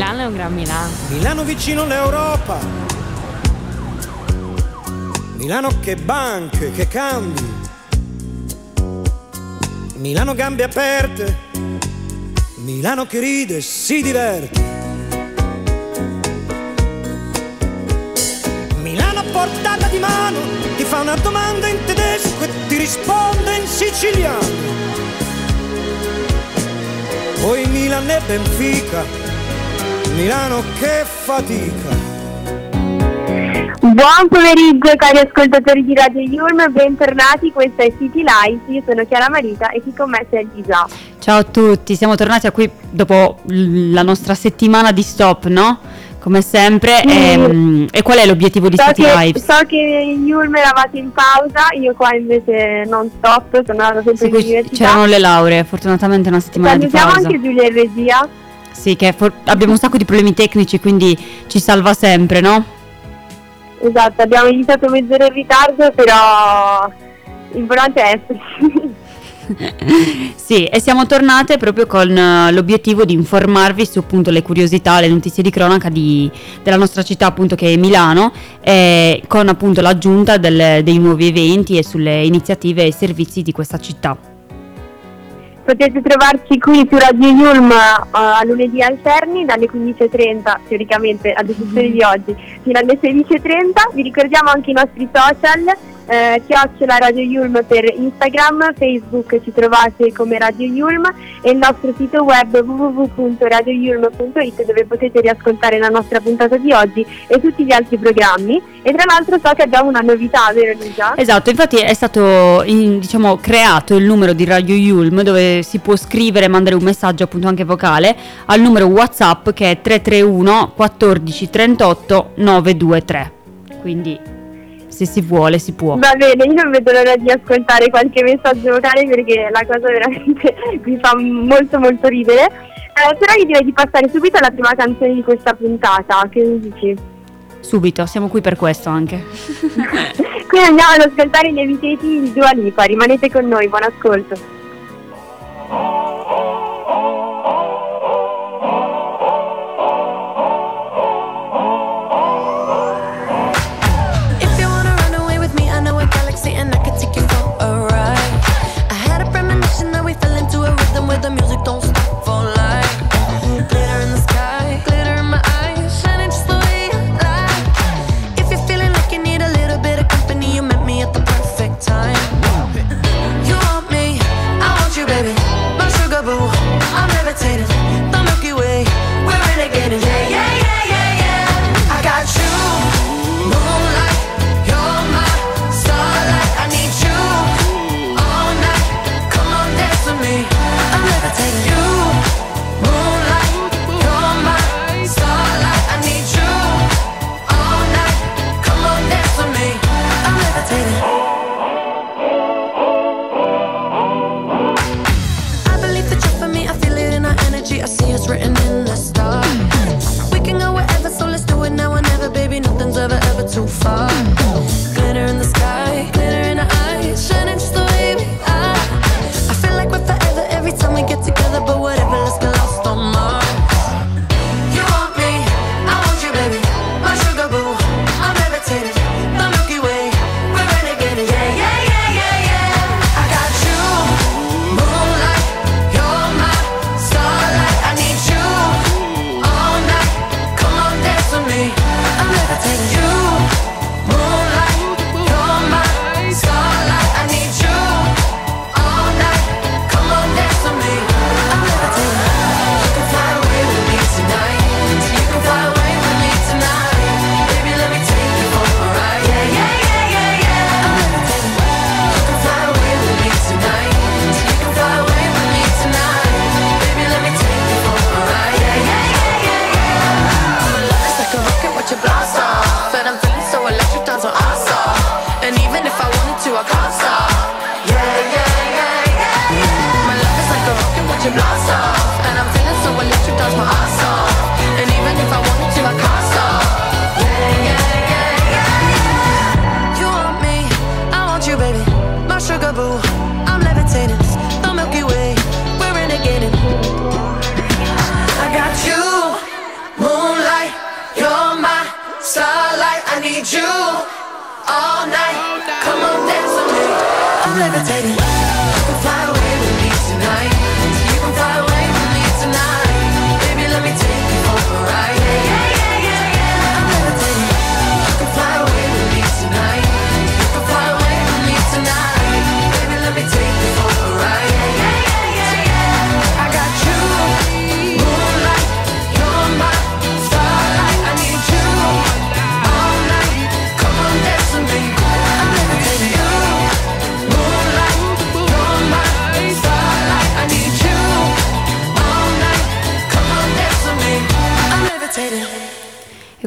Milano è un gran Milano. Milano vicino all'Europa. Milano che banche, che cambi. Milano gambe aperte. Milano che ride, e si diverte. Milano a portata di mano, ti fa una domanda in tedesco e ti risponde in siciliano. Poi Milan e Benfica, Milano che fatica. Buon pomeriggio cari ascoltatori di Radio Yulm, bentornati, questa è City Light, io sono Chiara Marita e chi con me c'è Lisa. Ciao a tutti, siamo tornati a qui dopo la nostra settimana di stop, no? Come sempre. E, mm, e qual è l'obiettivo di So City che, Lives? so che in Yulm eravate in pausa, io qua invece non stop, sono andata sempre Sì, in università. c'erano le lauree, fortunatamente una settimana di Salutiamo pausa. anche Giulia in regia. Sì, che for- abbiamo un sacco di problemi tecnici, quindi ci salva sempre, no? Esatto, abbiamo iniziato mezz'ora in ritardo, però l'importante è esserci. sì, e siamo tornate proprio con eh, l'obiettivo di informarvi su appunto le curiosità, le notizie di cronaca di- della nostra città appunto che è Milano, e con appunto l'aggiunta del- dei nuovi eventi e sulle iniziative e servizi di questa città. Potete trovarci qui su Radio Yulm eh, a lunedì alterni dalle 15.30, teoricamente ad eccezione di oggi, fino alle 16.30. Vi ricordiamo anche i nostri social, eh, chiocciola Radio Yulm per Instagram, Facebook ci trovate come Radio Yulm e il nostro sito web www.radioyulm.it dove potete riascoltare la nostra puntata di oggi e tutti gli altri programmi. E tra l'altro so che abbiamo una novità, vero Lisa? Esatto, infatti è stato in- diciamo, creato il numero di Radio Yulm dove si può scrivere e mandare un messaggio appunto anche vocale al numero WhatsApp che è 331 14 38 923. Quindi se si vuole si può. Va bene, io non vedo l'ora di ascoltare qualche messaggio vocale perché la cosa veramente mi fa molto molto ridere. Eh, però io direi di passare subito alla prima canzone di questa puntata, che dici? Subito, siamo qui per questo anche. Quindi andiamo ad ascoltare gli evitati di Dua Lipa, rimanete con noi, buon ascolto.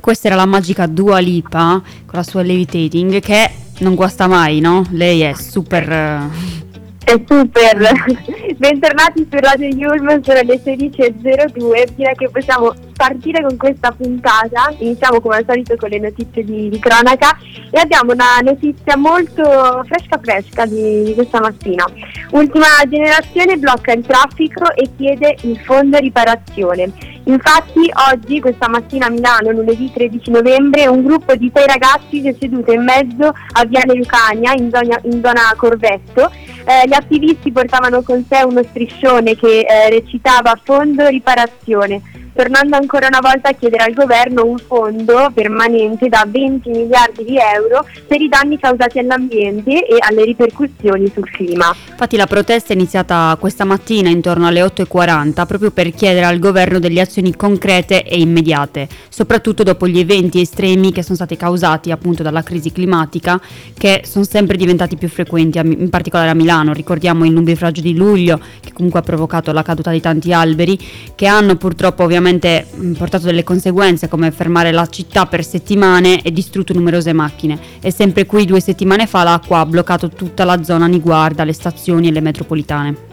Questa era la magica Dua Lipa con la sua Levitating che non guasta mai, no? Lei è super... eh, È super! Bentornati su Radio Yulm, sono le 16.02, direi che possiamo partire con questa puntata. Iniziamo come al solito con le notizie di, di cronaca e abbiamo una notizia molto fresca fresca di, di questa mattina. Ultima generazione blocca il traffico e chiede il fondo riparazione. Infatti oggi, questa mattina a Milano, lunedì 13 novembre, un gruppo di sei ragazzi si è seduto in mezzo a Viale Lucania, in zona, in zona Corvetto. Eh, gli attivisti portavano con sé uno striscione che eh, recitava fondo riparazione, tornando ancora una volta a chiedere al governo un fondo permanente da 20 miliardi di euro per i danni causati all'ambiente e alle ripercussioni sul clima. Infatti la protesta è iniziata questa mattina intorno alle 8.40 proprio per chiedere al governo delle azioni concrete e immediate, soprattutto dopo gli eventi estremi che sono stati causati appunto dalla crisi climatica che sono sempre diventati più frequenti, in particolare a Milano. Ricordiamo il nubifragio di luglio che comunque ha provocato la caduta di tanti alberi che hanno purtroppo ovviamente mh, portato delle conseguenze come fermare la città per settimane e distrutto numerose macchine. E sempre qui due settimane fa l'acqua ha bloccato tutta la zona Niguarda, le stazioni e le metropolitane.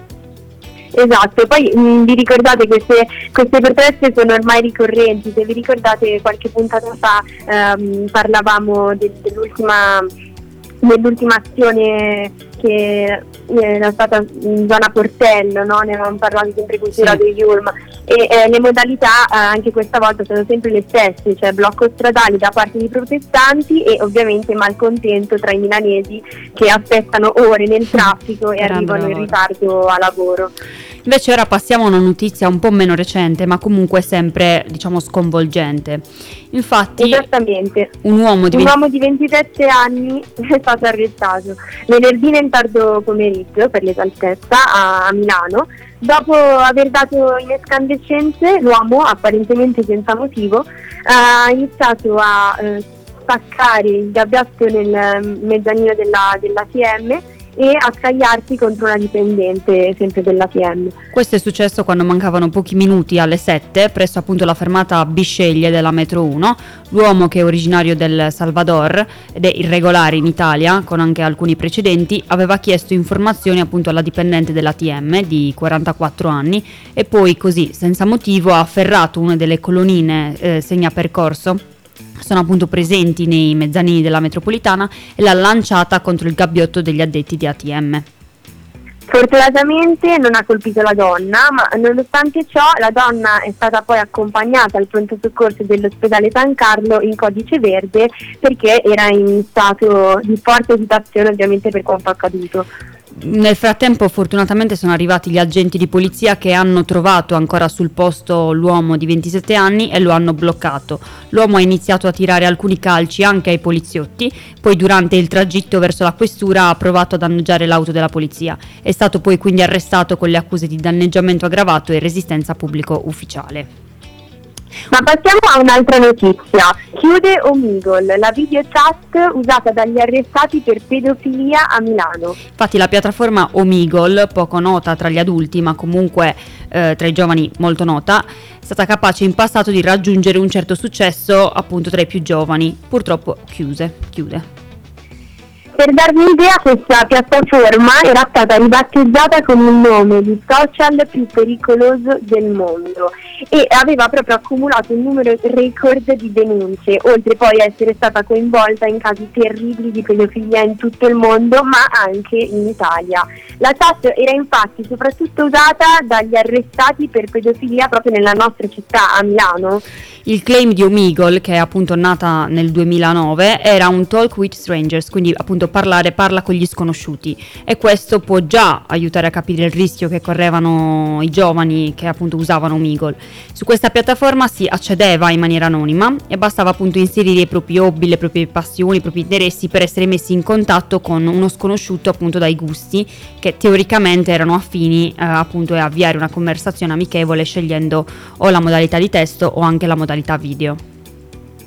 Esatto, poi mh, vi ricordate queste, queste proteste sono ormai ricorrenti, se vi ricordate qualche puntata fa ehm, parlavamo de- dell'ultima, dell'ultima azione che era stata in zona Portello, no? ne avevamo parlato sempre su Sì. Radio Yulm e eh, le modalità eh, anche questa volta sono sempre le stesse, cioè blocco stradali da parte dei protestanti e ovviamente malcontento tra i milanesi che aspettano ore nel traffico e Grande arrivano in lavoro. ritardo a lavoro. Invece ora passiamo a una notizia un po' meno recente, ma comunque sempre, diciamo, sconvolgente. Infatti, un uomo di Un 20 uomo di 27 anni è stato arrestato venerdì nel tardo pomeriggio, per l'esaltezza, a Milano. Dopo aver dato in escandescenze, l'uomo, apparentemente senza motivo, ha iniziato a eh, spaccare il gabbiotto nel eh, mezzanino della, dell'ATM e a scagliarsi contro una dipendente sempre dell'ATM. Questo è successo quando mancavano pochi minuti alle 7, presso appunto la fermata Bisceglie della metro 1. L'uomo che è originario del Salvador ed è irregolare in Italia, con anche alcuni precedenti, aveva chiesto informazioni appunto alla dipendente dell'ATM di 44 anni e poi così, senza motivo, ha afferrato una delle colonnine eh, segna percorso sono appunto presenti nei mezzanini della metropolitana e l'ha lanciata contro il gabbiotto degli addetti di ATM. Fortunatamente non ha colpito la donna, ma nonostante ciò la donna è stata poi accompagnata al pronto soccorso dell'ospedale San Carlo in codice verde perché era in stato di forte esitazione ovviamente per quanto accaduto. Nel frattempo fortunatamente sono arrivati gli agenti di polizia che hanno trovato ancora sul posto l'uomo di 27 anni e lo hanno bloccato. L'uomo ha iniziato a tirare alcuni calci anche ai poliziotti, poi durante il tragitto verso la questura ha provato a danneggiare l'auto della polizia. È stato poi quindi arrestato con le accuse di danneggiamento aggravato e resistenza pubblico ufficiale. Ma passiamo a un'altra notizia. Chiude Omegle, la video chat usata dagli arrestati per pedofilia a Milano. Infatti la piattaforma Omegle, poco nota tra gli adulti ma comunque eh, tra i giovani molto nota, è stata capace in passato di raggiungere un certo successo appunto tra i più giovani. Purtroppo chiuse, chiude. Per darvi un'idea, questa piattaforma era stata ribattezzata con il nome di social più pericoloso del mondo e aveva proprio accumulato un numero record di denunce, oltre poi a essere stata coinvolta in casi terribili di pedofilia in tutto il mondo, ma anche in Italia. La chat era infatti soprattutto usata dagli arrestati per pedofilia proprio nella nostra città, a Milano. Il claim di Omegle, che è appunto nata nel 2009, era un talk with strangers, quindi appunto parlare parla con gli sconosciuti e questo può già aiutare a capire il rischio che correvano i giovani che appunto usavano Omegle. Su questa piattaforma si accedeva in maniera anonima e bastava appunto inserire i propri hobby, le proprie passioni, i propri interessi per essere messi in contatto con uno sconosciuto appunto dai gusti che teoricamente erano affini eh, appunto e avviare una conversazione amichevole scegliendo o la modalità di testo o anche la modalità video.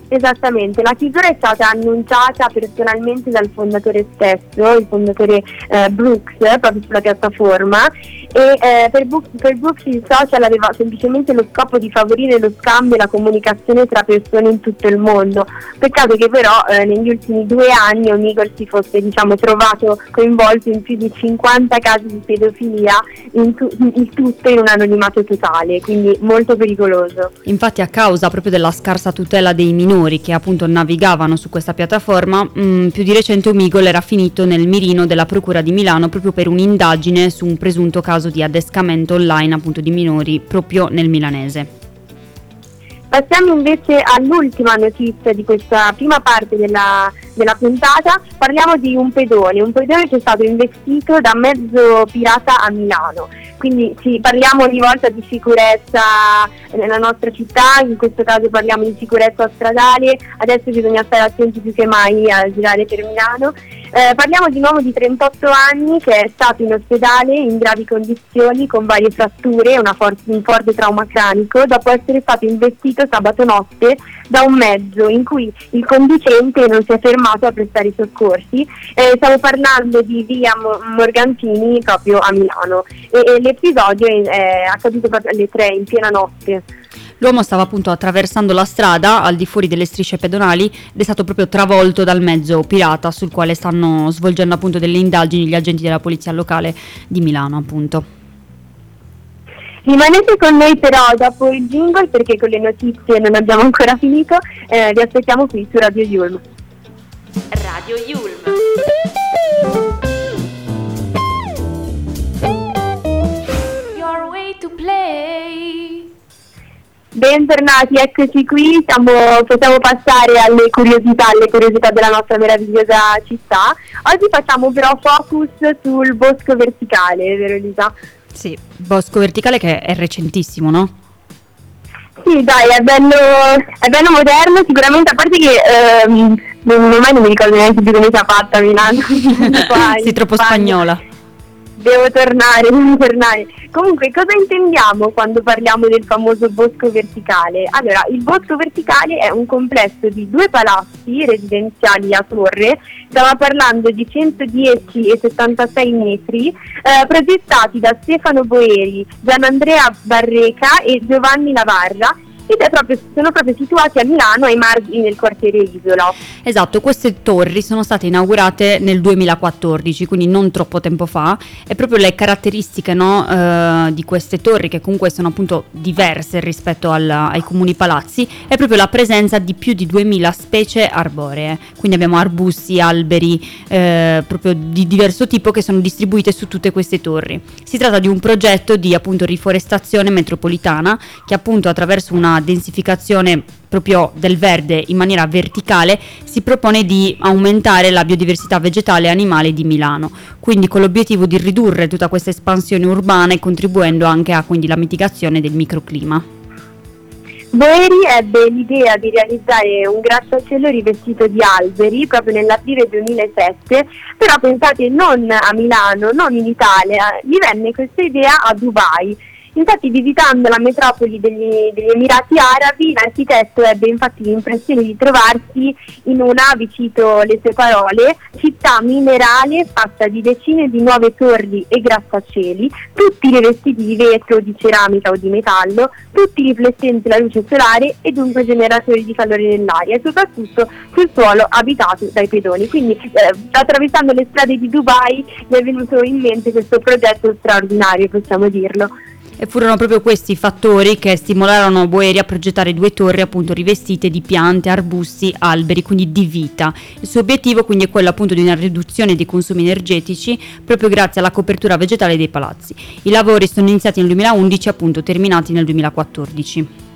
Esattamente, la chiusura è stata annunciata personalmente dal fondatore stesso, il fondatore eh, Brooks, proprio sulla piattaforma e eh, per, Brooks, per, Brooks il social aveva semplicemente lo scopo di favorire lo scambio e la comunicazione tra persone in tutto il mondo. Peccato che però eh, negli ultimi due anni Omegle si fosse diciamo, trovato coinvolto in più di 50 casi di pedofilia, in tu- il tutto in un anonimato totale, quindi molto pericoloso. Infatti a causa proprio della scarsa tutela dei minori minori che appunto navigavano su questa piattaforma, mh, mm, più di recente Omigol era finito nel mirino della Procura di Milano proprio per un'indagine su un presunto caso di adescamento online appunto di minori proprio nel milanese. Passiamo invece all'ultima notizia di questa prima parte della, della, puntata, parliamo di un pedone, un pedone che è stato investito da mezzo pirata a Milano, quindi sì, parliamo ogni volta di sicurezza nella nostra città, in questo caso parliamo di sicurezza stradale, adesso bisogna stare attenti più che mai a girare per Milano. Eh, parliamo di un uomo di 38 anni che è stato in ospedale in gravi condizioni con varie fratture e un forte trauma cranico dopo essere stato investito sabato notte da un mezzo in cui il conducente non si è fermato a prestare i soccorsi. Eh, stiamo parlando di via Morgantini proprio a Milano e, e l'episodio è, è accaduto alle 3 in piena notte. L'uomo stava appunto attraversando la strada al di fuori delle strisce pedonali ed è stato proprio travolto dal mezzo pirata sul quale stanno svolgendo appunto delle indagini gli agenti della polizia locale di Milano appunto. Rimanete con noi però dopo il jingle perché con le notizie non abbiamo ancora finito, eh, vi aspettiamo qui su Radio Yulm. Radio Yulm. Your way to play. Bentornati, eccoci qui, Siamo, possiamo passare alle curiosità, alle curiosità della nostra meravigliosa città. Oggi facciamo però focus sul bosco verticale, vero Elisa? Sì, bosco verticale che è recentissimo, no? Sì, dai, è bello, è bello moderno, sicuramente, a parte che ehm, ormai non mi ricordo neanche più come sia fatta Milano. sì, troppo spagnola. Devo tornare, devo tornare. Comunque, cosa intendiamo quando parliamo del famoso bosco verticale? Allora, il bosco verticale è un complesso di due palazzi residenziali a torre, stiamo parlando di 110 e 76 metri, eh, progettati da Stefano Boeri, Gianandrea Barreca e Giovanni Navarra proprio, sono proprio situati a Milano ai margini del quartiere Isola. Esatto, queste torri sono state inaugurate nel 2014, quindi non troppo tempo fa, e proprio le caratteristiche no, eh, di queste torri, che comunque sono appunto diverse rispetto al, ai comuni palazzi, è proprio la presenza di più di 2000 specie arboree, quindi abbiamo arbusti, alberi, eh, proprio di diverso tipo che sono distribuite su tutte queste torri. Si tratta di un progetto di appunto riforestazione metropolitana che appunto attraverso una densificazione proprio del verde in maniera verticale si propone di aumentare la biodiversità vegetale e animale di Milano, quindi con l'obiettivo di ridurre tutta questa espansione urbana e contribuendo anche a quindi la mitigazione del microclima. Boeri ebbe l'idea di realizzare un grattacielo rivestito di alberi proprio nell'aprile 2007, però pensate non a Milano, non in Italia, gli venne questa idea a Dubai Infatti visitando la metropoli degli, degli Emirati Arabi l'architetto ebbe infatti l'impressione di trovarsi in una, vi cito le sue parole, città minerale fatta di decine di nuove torri e grattacieli, tutti rivestiti di vetro, di ceramica o di metallo, tutti riflettenti la luce solare e dunque generatori di calore nell'aria e soprattutto sul suolo abitato dai pedoni. Quindi eh, attraversando le strade di Dubai mi è venuto in mente questo progetto straordinario, possiamo dirlo. E furono proprio questi fattori che stimolarono Boeri a progettare due torri appunto rivestite di piante, arbusti, alberi, quindi di vita. Il suo obiettivo quindi è quello appunto di una riduzione dei consumi energetici proprio grazie alla copertura vegetale dei palazzi. I lavori sono iniziati nel 2011 e appunto terminati nel 2014.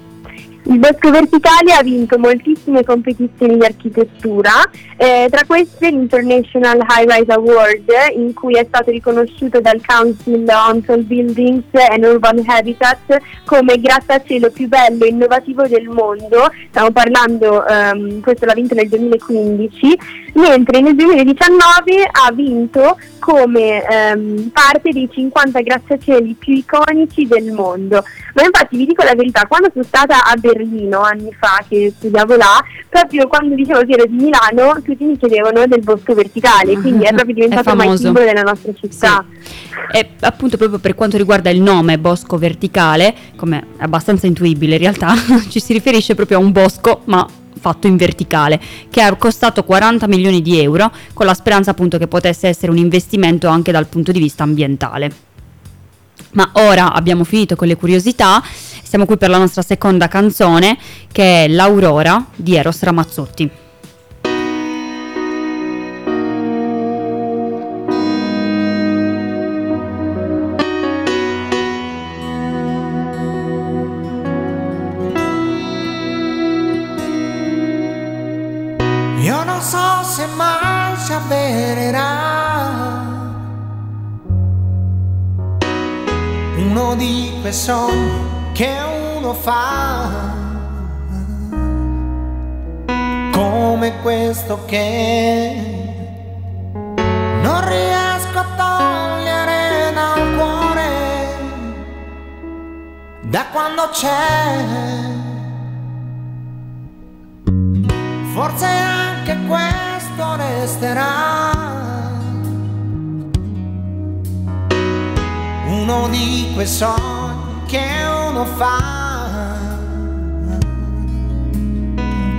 Il Bosco Verticale ha vinto moltissime competizioni di architettura, eh, tra queste l'International High Rise Award, in cui è stato riconosciuto dal Council on Tall Buildings and Urban Habitat come grattacielo più bello e innovativo del mondo, stiamo parlando, ehm, questo l'ha vinto nel 2015, mentre nel 2019 ha vinto come ehm, parte dei 50 grattacieli più iconici del mondo. Ma infatti vi dico la verità, quando sono stata a Berlino, Berlino anni fa che studiavo là, proprio quando dicevo che ero di Milano tutti mi chiedevano del bosco verticale, quindi è proprio diventato il simbolo della nostra città. Sì. E appunto proprio per quanto riguarda il nome bosco verticale, come è abbastanza intuibile in realtà, ci si riferisce proprio a un bosco ma fatto in verticale, che ha costato 40 milioni di euro, con la speranza appunto che potesse essere un investimento anche dal punto di vista ambientale. Ma ora abbiamo finito con le curiosità siamo qui per la nostra seconda canzone che è L'Aurora di Eros Ramazzotti. Uno di quei sogni che uno fa. Come questo che non riesco a togliere dal cuore da quando c'è. Forse anche questo resterà uno di quei sogni che uno fa,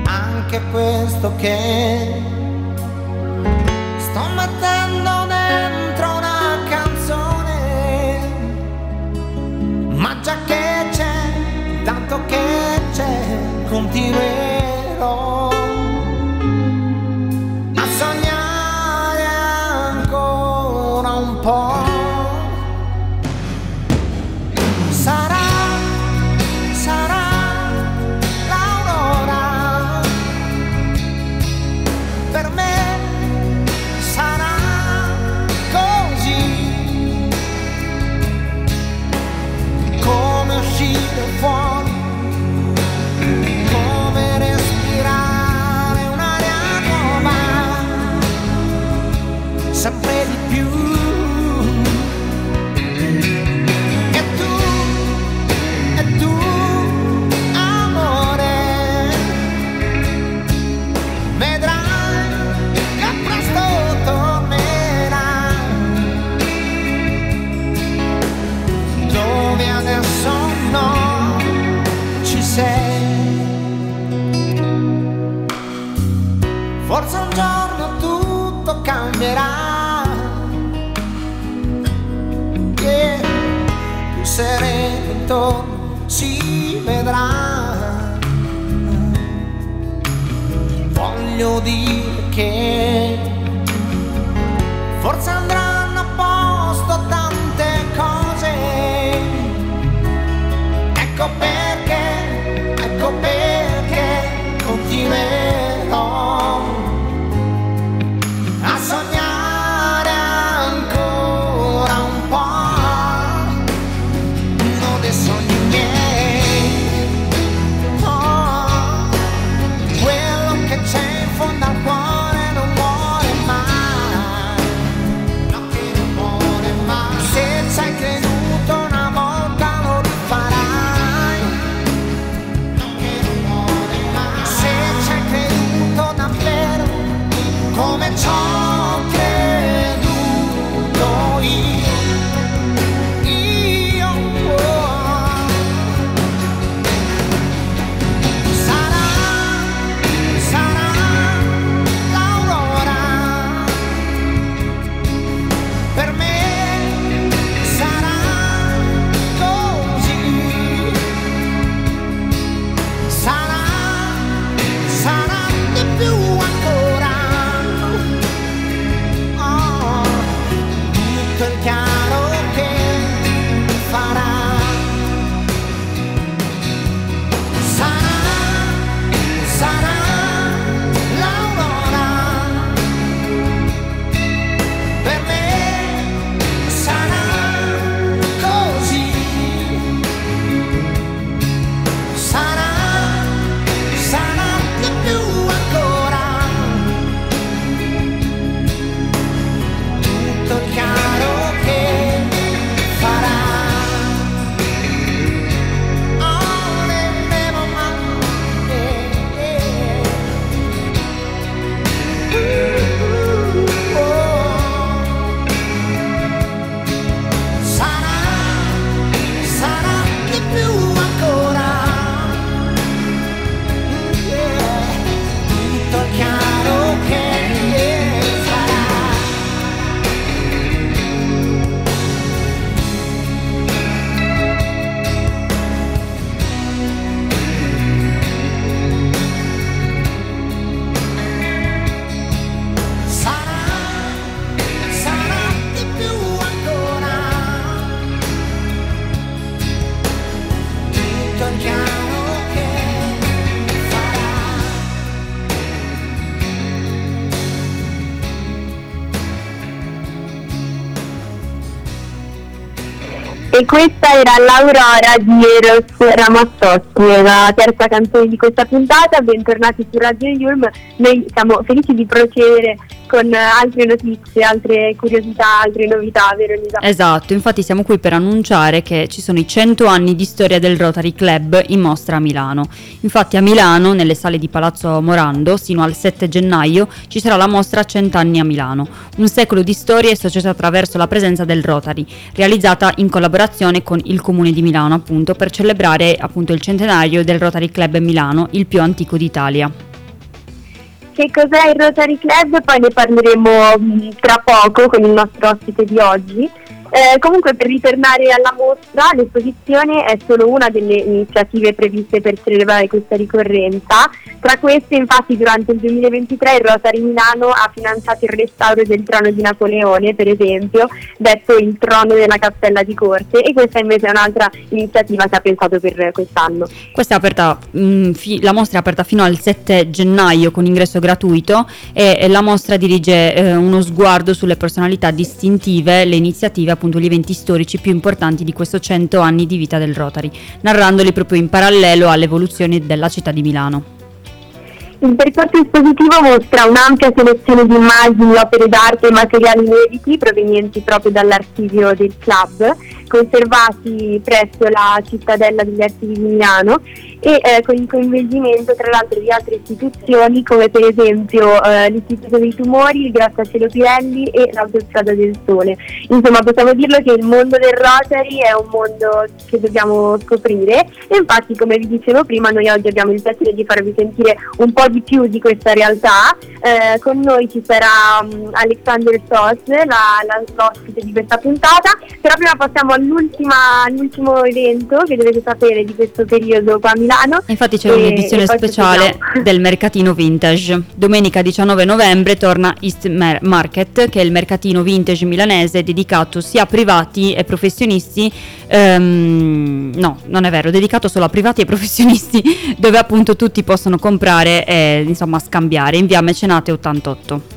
anche questo che sto mettendo dentro una canzone, ma già che c'è, tanto che c'è, continuerò. Era l'Aurora di Eros Ramazzotti, la terza canzone di questa puntata. Bentornati su Radio Yulm. Noi siamo felici di procedere con altre notizie, altre curiosità, altre novità, vero Elisa? Esatto, infatti siamo qui per annunciare che ci sono i 100 anni di storia del Rotary Club in mostra a Milano. Infatti a Milano, nelle sale di Palazzo Morando, sino al 7 gennaio, ci sarà la mostra 100 anni a Milano, un secolo di storia e società attraverso la presenza del Rotary, realizzata in collaborazione con il Comune di Milano, appunto, per celebrare appunto il centenario del Rotary Club Milano, il più antico d'Italia. Che cos'è il Rotary Club? Poi ne parleremo mh, tra poco con il nostro ospite di oggi. Eh, comunque per ritornare alla mostra, l'esposizione è solo una delle iniziative previste per celebrare questa ricorrenza. Tra queste infatti durante il 2023 il Rotary Milano ha finanziato il restauro del trono di Napoleone, per esempio, detto il trono della cappella di corte e questa invece è un'altra iniziativa che ha pensato per quest'anno. Questa aperta, mh, fi- la mostra è aperta fino al 7 gennaio con ingresso gratuito e, e la mostra dirige eh, uno sguardo sulle personalità distintive, le iniziative, appunto gli eventi storici più importanti di questo 100 anni di vita del Rotary, narrandoli proprio in parallelo all'evoluzione della città di Milano. Il percorso espositivo mostra un'ampia selezione di immagini, opere d'arte e materiali inediti provenienti proprio dall'archivio del club, conservati presso la cittadella degli archivi di Milano e eh, con il coinvolgimento tra l'altro di altre istituzioni come per esempio eh, l'Istituto dei Tumori, il Grattacielo Pirelli e l'Autostrada del Sole. Insomma possiamo dirlo che il mondo del Rotary è un mondo che dobbiamo scoprire e infatti come vi dicevo prima noi oggi abbiamo il piacere di farvi sentire un po' di più di questa realtà. Eh, con noi ci sarà um, Alexander Sos, la, la, l'ospite di questa puntata, però prima passiamo all'ultimo evento che dovete sapere di questo periodo a Milano. Infatti c'è E- un'edizione e speciale del mercatino vintage. Domenica 19 novembre torna East Market, che è il mercatino vintage milanese dedicato sia a privati e professionisti. ehm, no, non è vero, dedicato solo a privati e professionisti, dove appunto tutti possono comprare e insomma scambiare in via Mecenate 88.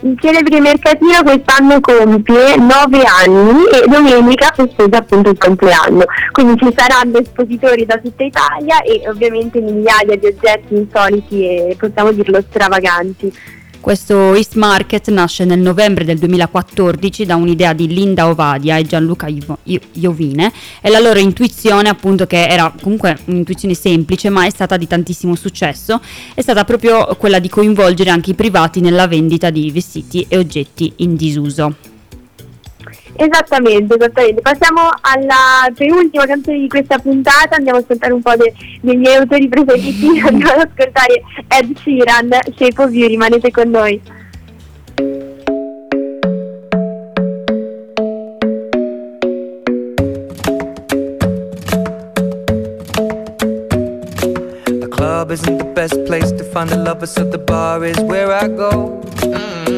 Il celebre mercatino quest'anno compie 9 anni e domenica festeggia appunto il compleanno. Quindi ci saranno espositori da tutta Italia e ovviamente migliaia di oggetti insoliti e possiamo dirlo stravaganti. Questo East Market nasce nel novembre del 2014 da un'idea di Linda Ovadia e Gianluca Iovine e la loro intuizione appunto che era comunque un'intuizione semplice ma è stata di tantissimo successo è stata proprio quella di coinvolgere anche i privati nella vendita di vestiti e oggetti in disuso. Esattamente, esattamente. Passiamo alla penultima canzone di questa puntata, andiamo ad ascoltare un po' de- dei miei autori preferiti, andiamo ad ascoltare Ed Sheeran, Shape of You, rimanete con noi. The club isn't the best place to find a lover, so the bar is where I go. Me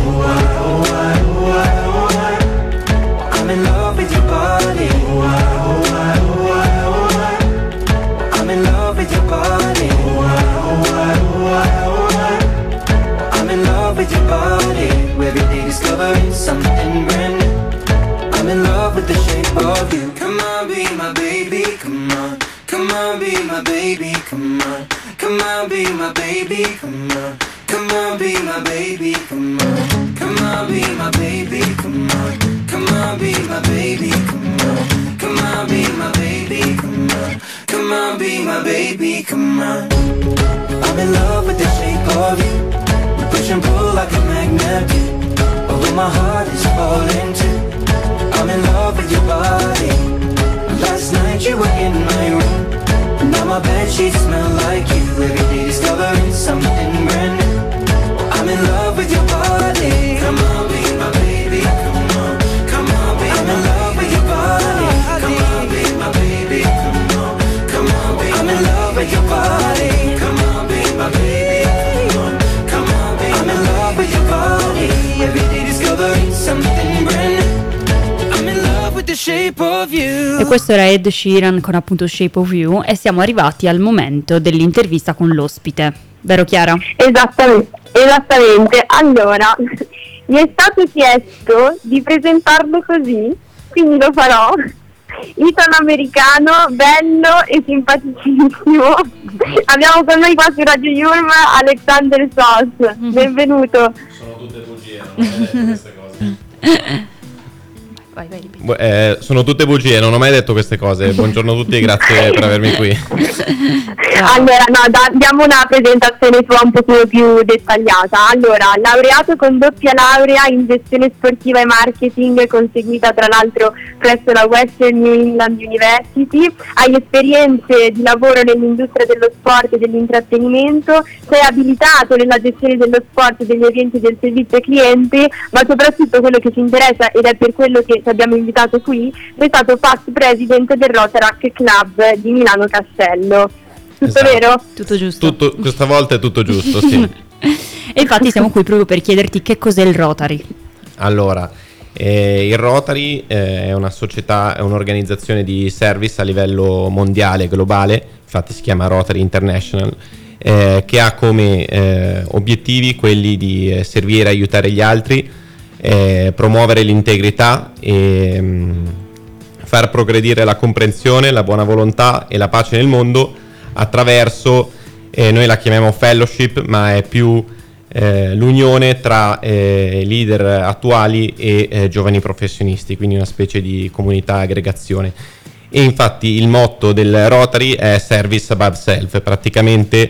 My baby, come on. Come on, be my baby, come on. Come on, be my baby, come on. Come on, be my baby, come on. Come on, be my baby, come on. Come on, be my baby, come on. Come on, be my baby, come on. I'm in love with the shape of you. We push and pull like a magnet do. Although my heart is falling too. I'm in love with your body. Sheets smell like you. Every day discovering something E questo era Ed Sheeran con appunto Shape of You e siamo arrivati al momento dell'intervista con l'ospite. Vero Chiara? Esattamente, esattamente. Allora, mi è stato chiesto di presentarlo così, quindi lo farò. Italo-americano, bello e simpaticissimo. Abbiamo con noi qua su Radio Yulm Alexander Sos. Benvenuto. Sono tutte bugie, non è queste cose. vai, vai. ripeti. Eh, sono tutte bugie, non ho mai detto queste cose. Buongiorno a tutti e grazie per avermi qui. Ciao. Allora, no, da- diamo una presentazione tua un pochino più dettagliata. Allora, laureato con doppia laurea in gestione sportiva e marketing, conseguita tra l'altro presso la Western New England University. Hai esperienze di lavoro nell'industria dello sport e dell'intrattenimento, sei abilitato nella gestione dello sport, degli eventi del servizio ai clienti, ma soprattutto quello che ci interessa ed è per quello che ti abbiamo invitato qui, sei stato past president del Rotarac Club di Milano Castello. Tutto Esatto. vero? Tutto giusto. Tutto, questa volta è tutto giusto, sì. e infatti siamo qui proprio per chiederti che cos'è il Rotary. Allora, eh, il Rotary eh, è una società, è un'organizzazione di service a livello mondiale, globale, infatti si chiama Rotary International, eh, che ha come eh, obiettivi quelli di eh, servire e aiutare gli altri, eh, promuovere l'integrità e mm, far progredire la comprensione, la buona volontà e la pace nel mondo attraverso, eh, noi la chiamiamo fellowship, ma è più eh, l'unione tra eh, leader attuali e eh, giovani professionisti, quindi una specie di comunità aggregazione. E infatti il motto del Rotary è Service Above Self, praticamente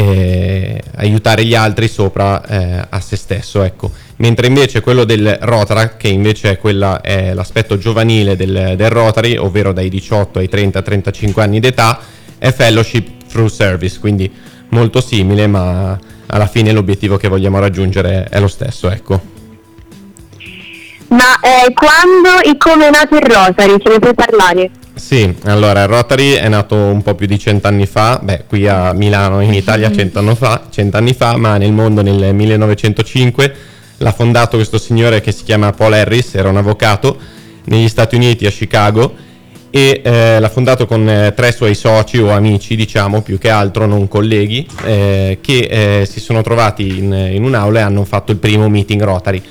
eh, aiutare gli altri sopra eh, a se stesso. Ecco. Mentre invece quello del Rotary, che invece è, quella, è l'aspetto giovanile del, del Rotary, ovvero dai 18 ai 30-35 anni d'età, è Fellowship Through Service, quindi molto simile, ma alla fine l'obiettivo che vogliamo raggiungere è lo stesso. Ecco. Ma eh, quando e come è nato il Rotary? Ce ne puoi parlare? Sì, allora Rotary è nato un po' più di cent'anni fa, beh qui a Milano in Italia cent'anni fa, cent'anni fa, ma nel mondo nel 1905 l'ha fondato questo signore che si chiama Paul Harris, era un avvocato negli Stati Uniti a Chicago e eh, l'ha fondato con eh, tre suoi soci o amici, diciamo più che altro, non colleghi, eh, che eh, si sono trovati in, in un'aula e hanno fatto il primo meeting Rotary.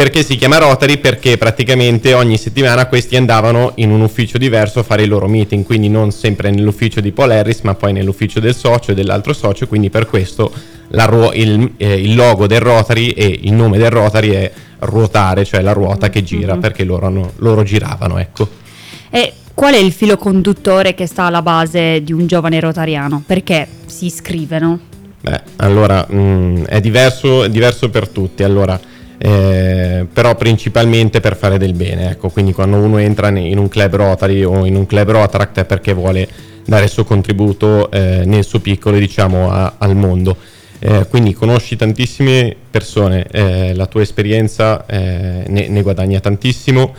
Perché si chiama Rotary? Perché praticamente ogni settimana questi andavano in un ufficio diverso a fare i loro meeting, quindi non sempre nell'ufficio di Paul Harris, ma poi nell'ufficio del socio e dell'altro socio, quindi per questo la ruo- il, eh, il logo del Rotary e il nome del Rotary è ruotare, cioè la ruota che gira, perché loro, hanno- loro giravano, ecco. E qual è il filo conduttore che sta alla base di un giovane rotariano? Perché si iscrivono? Beh, allora mh, è, diverso, è diverso per tutti, allora, eh, però principalmente per fare del bene, ecco, quindi quando uno entra in un club Rotary o in un club Rotaract è perché vuole dare il suo contributo eh, nel suo piccolo, diciamo, a- al mondo. Eh, quindi conosci tantissime persone, eh, la tua esperienza eh, ne, ne guadagna tantissimo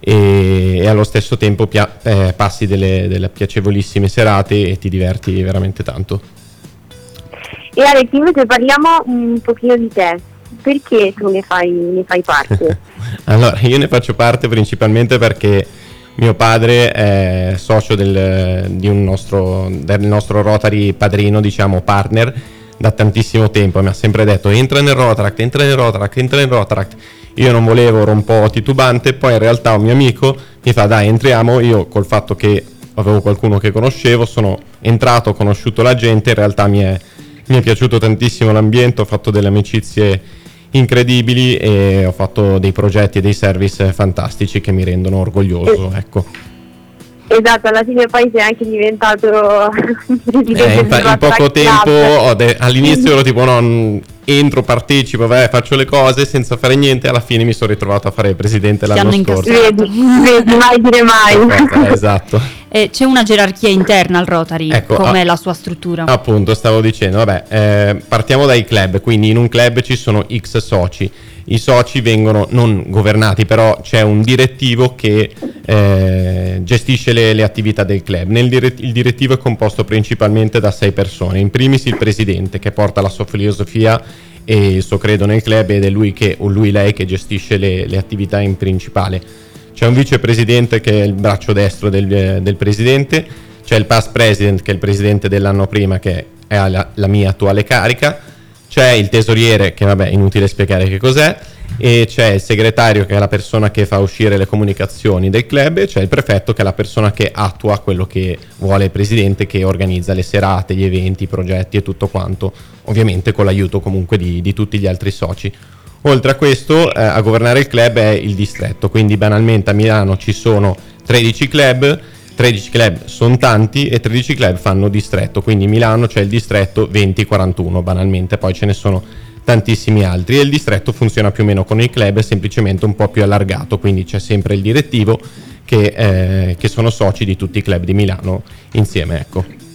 e, e allo stesso tempo pia- eh, passi delle, delle piacevolissime serate e ti diverti veramente tanto. E Alex, invece parliamo un pochino di te. Perché tu ne fai, ne fai parte? Allora, io ne faccio parte principalmente perché mio padre è socio del, nostro, del nostro Rotary padrino, diciamo partner, da tantissimo tempo. Mi ha sempre detto entra nel Rotaract, entra nel Rotaract, entra nel Rotaract. Io non volevo, ero un po' titubante, poi in realtà un mio amico mi fa dai entriamo, io col fatto che avevo qualcuno che conoscevo, sono entrato, ho conosciuto la gente, in realtà mi è, mi è piaciuto tantissimo l'ambiente, ho fatto delle amicizie incredibili e ho fatto dei progetti e dei service fantastici che mi rendono orgoglioso, ecco. esatto, alla fine poi sei anche diventato presidente Eh, in, in poco tempo de- all'inizio ero tipo no, entro, partecipo, vai, faccio le cose senza fare niente, alla fine mi sono ritrovato a fare presidente l'anno scorso. Vedi, vedi, mai dire mai. Eh, esatto. E c'è una gerarchia interna al Rotary, Ecco, com'è ah- la sua struttura? Appunto, stavo dicendo, vabbè, eh, partiamo dai club, quindi in un club ci sono X soci. I soci vengono non governati, però c'è un direttivo che eh, gestisce le, le attività del club. Nel dire- il direttivo è composto principalmente da sei persone. In primis il presidente che porta la sua filosofia e il suo credo nel club ed è lui che, o lui lei che gestisce le, le attività in principale. C'è un vicepresidente che è il braccio destro del, del presidente, c'è il past president che è il presidente dell'anno prima che è la, la mia attuale carica, c'è il tesoriere che vabbè inutile spiegare che cos'è e c'è il segretario che è la persona che fa uscire le comunicazioni del club e c'è il prefetto che è la persona che attua quello che vuole il presidente che organizza le serate, gli eventi, i progetti e tutto quanto, ovviamente con l'aiuto comunque di, di tutti gli altri soci. Oltre a questo, eh, a governare il club è il distretto, quindi banalmente a Milano ci sono 13 club, 13 club sono tanti e 13 club fanno distretto, quindi Milano c'è il distretto 20-41 banalmente, poi ce ne sono tantissimi altri e il distretto funziona più o meno con i club, è semplicemente un po' più allargato, quindi c'è sempre il direttivo che, eh, che sono soci di tutti i club di Milano insieme. Ecco.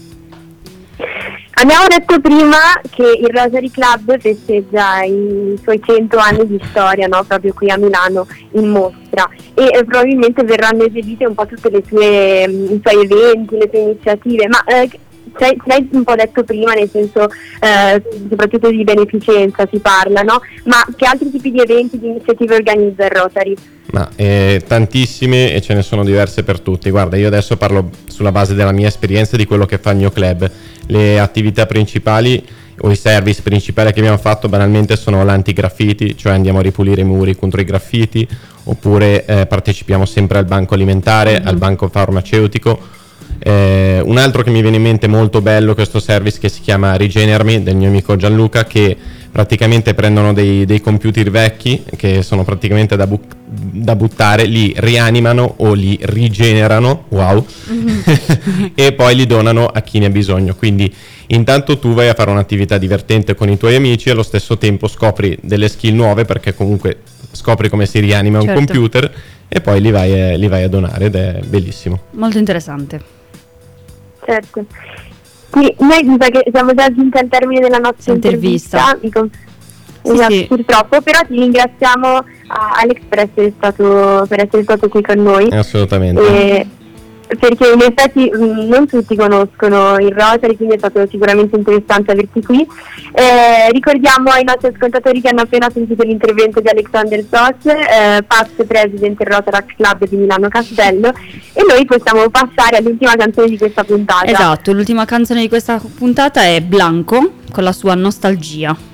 Abbiamo detto prima che il Rosary Club festeggia i suoi 100 anni di storia, no? proprio qui a Milano in mostra e eh, probabilmente verranno eseguite un po' tutti i suoi eventi, le sue iniziative, ma eh, ci hai un po' detto prima, nel senso eh, soprattutto di beneficenza si parla, no? Ma che altri tipi di eventi, di iniziative organizza il Rotary? Ma eh, tantissime e ce ne sono diverse per tutti. Guarda, io adesso parlo sulla base della mia esperienza e di quello che fa il mio club. Le attività principali o i service principali che abbiamo fatto banalmente sono l'anti-graffiti, cioè andiamo a ripulire i muri contro i graffiti, oppure eh, partecipiamo sempre al banco alimentare, mm-hmm. al banco farmaceutico eh, un altro che mi viene in mente molto bello, questo service che si chiama Regenermi del mio amico Gianluca, che praticamente prendono dei, dei computer vecchi che sono praticamente da, bu- da, buttare, li rianimano o li rigenerano, wow, mm-hmm. e poi li donano a chi ne ha bisogno. Quindi intanto tu vai a fare un'attività divertente con i tuoi amici e allo stesso tempo scopri delle skill nuove perché comunque scopri come si rianima certo. un computer e poi li vai, a, li vai a donare ed è bellissimo. Molto interessante certo. Sì, noi mi sa che siamo già giunti al termine della nostra intervista. intervista. Sì, esatto, sì. Purtroppo, però ti ringraziamo Alex per essere stato, per essere stato qui con noi. Assolutamente. E perché in effetti mm, non tutti conoscono il Rotary, quindi è stato sicuramente interessante averti qui. Eh, ricordiamo ai nostri ascoltatori che hanno appena sentito l'intervento di Alexander Sos, eh, past president del Rotaract Club di Milano Castello e noi possiamo passare all'ultima canzone di questa puntata. Esatto, l'ultima canzone di questa puntata è Blanco con la sua nostalgia.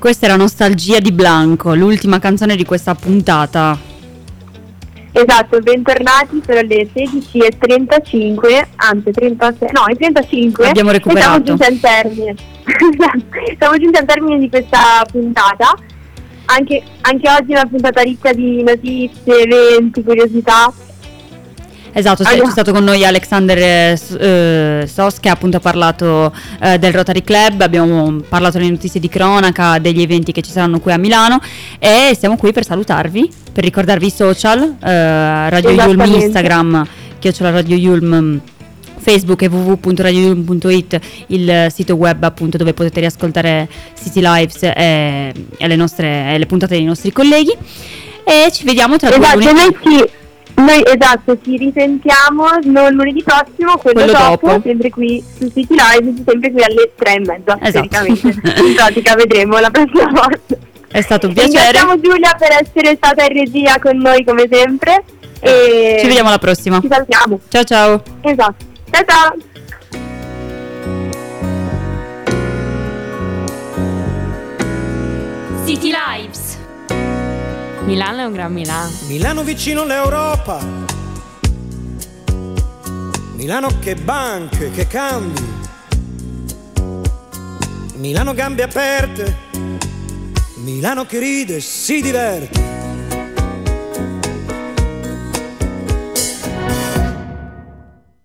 Questa era Nostalgia di Blanco, l'ultima canzone di questa puntata. Esatto, bentornati, sono le 16.35, anzi 36, no, è 35. Abbiamo e Siamo recuperato. giunti al termine. siamo giunti al termine di questa puntata. Anche, anche oggi è una puntata ricca di notizie, eventi, curiosità. Esatto, Allora- c'è stato con noi Alexander eh, eh, Sos che ha appunto parlato eh, del Rotary Club, abbiamo parlato delle notizie di cronaca, degli eventi che ci saranno qui a Milano e siamo qui per salutarvi, per ricordarvi i social, eh, Radio Yulm. Instagram, chiocciola Radio Yulm, Facebook e www.radioyulm.it, il sito web appunto dove potete riascoltare City Lives e, e le, nostre, e le puntate dei nostri colleghi e ci vediamo tra due Esatto, lunedì. Noi esatto, ci risentiamo non lunedì prossimo, quello, Quello dopo, dopo. sempre qui su City Live, sempre qui alle tre e mezza, Esatto. In pratica vedremo la prossima volta. È stato un piacere. Ringraziamo Giulia per essere stata in regia con noi come sempre. E Ci vediamo alla prossima. Ci salutiamo. Ciao ciao. Esatto. Ciao ciao. City Lives. Milano è un gran Milano. Milano vicino all'Europa. Milano che banche, che cambi. Milano gambe aperte. Milano che ride, si diverte.